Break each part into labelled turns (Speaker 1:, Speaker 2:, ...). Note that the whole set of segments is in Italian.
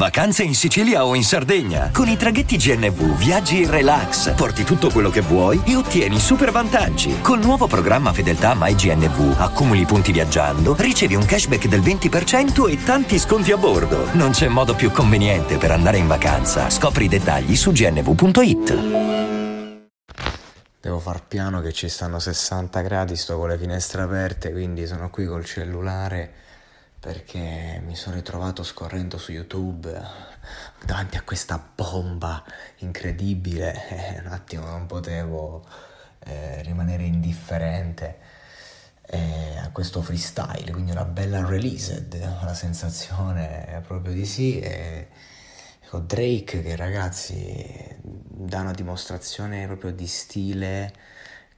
Speaker 1: Vacanze in Sicilia o in Sardegna. Con i traghetti GNV viaggi in relax, porti tutto quello che vuoi e ottieni super vantaggi. Col nuovo programma Fedeltà MyGNV accumuli punti viaggiando, ricevi un cashback del 20% e tanti sconti a bordo. Non c'è modo più conveniente per andare in vacanza. Scopri i dettagli su gnv.it.
Speaker 2: Devo far piano che ci stanno 60 gradi, sto con le finestre aperte, quindi sono qui col cellulare perché mi sono ritrovato scorrendo su YouTube davanti a questa bomba incredibile. E un attimo non potevo eh, rimanere indifferente eh, a questo freestyle, quindi una bella released, la sensazione è proprio di sì. E ecco Drake che ragazzi dà una dimostrazione proprio di stile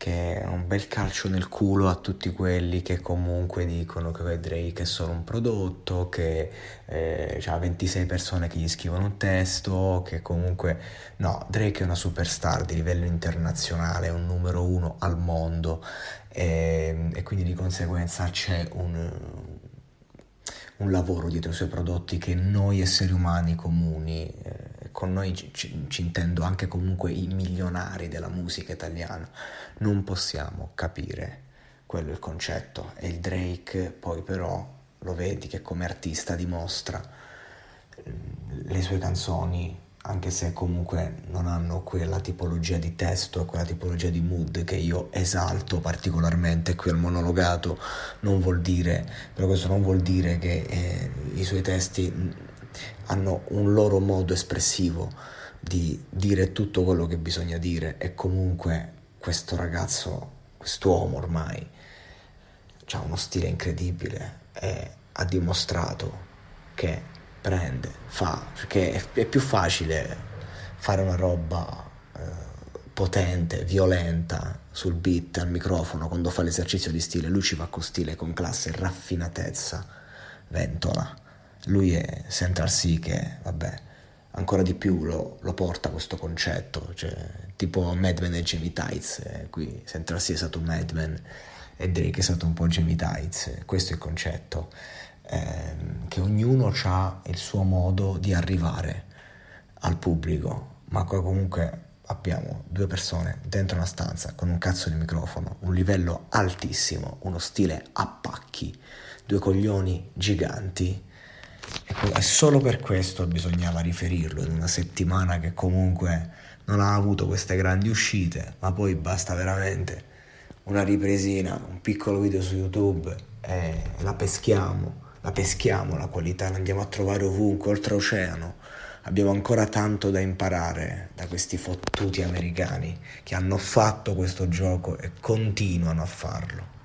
Speaker 2: che è un bel calcio nel culo a tutti quelli che comunque dicono che Drake è solo un prodotto, che eh, ha 26 persone che gli scrivono un testo, che comunque no, Drake è una superstar di livello internazionale, è un numero uno al mondo e, e quindi di conseguenza c'è un, un lavoro dietro i suoi prodotti che noi esseri umani comuni, eh, con noi ci, ci, ci, intendo anche comunque i milionari della musica italiana, non possiamo capire quello il concetto. E il Drake poi però lo vedi che come artista dimostra mm, le sue canzoni anche se comunque non hanno quella tipologia di testo, quella tipologia di mood che io esalto particolarmente qui al monologato, non vuol dire, però questo non vuol dire che eh, i suoi testi hanno un loro modo espressivo di dire tutto quello che bisogna dire e comunque questo ragazzo, quest'uomo ormai, ha uno stile incredibile e ha dimostrato che prende, fa, perché è, è più facile fare una roba eh, potente, violenta sul beat, al microfono, quando fa l'esercizio di stile, lui ci va con stile, con classe, raffinatezza, ventola. Lui è Central C che, vabbè, ancora di più lo, lo porta questo concetto, cioè, tipo Madman e Jamie Tights, eh, qui Central C è stato Madman e Drake è stato un po' Jamie Tights, questo è il concetto ehm, che ognuno ha il suo modo di arrivare al pubblico, ma qua comunque abbiamo due persone dentro una stanza con un cazzo di microfono, un livello altissimo, uno stile a pacchi, due coglioni giganti. E solo per questo bisognava riferirlo in una settimana che comunque non ha avuto queste grandi uscite, ma poi basta veramente una ripresina, un piccolo video su YouTube e la peschiamo la peschiamo la qualità, la andiamo a trovare ovunque, oltreoceano. Abbiamo ancora tanto da imparare da questi fottuti americani che hanno fatto questo gioco e continuano a farlo.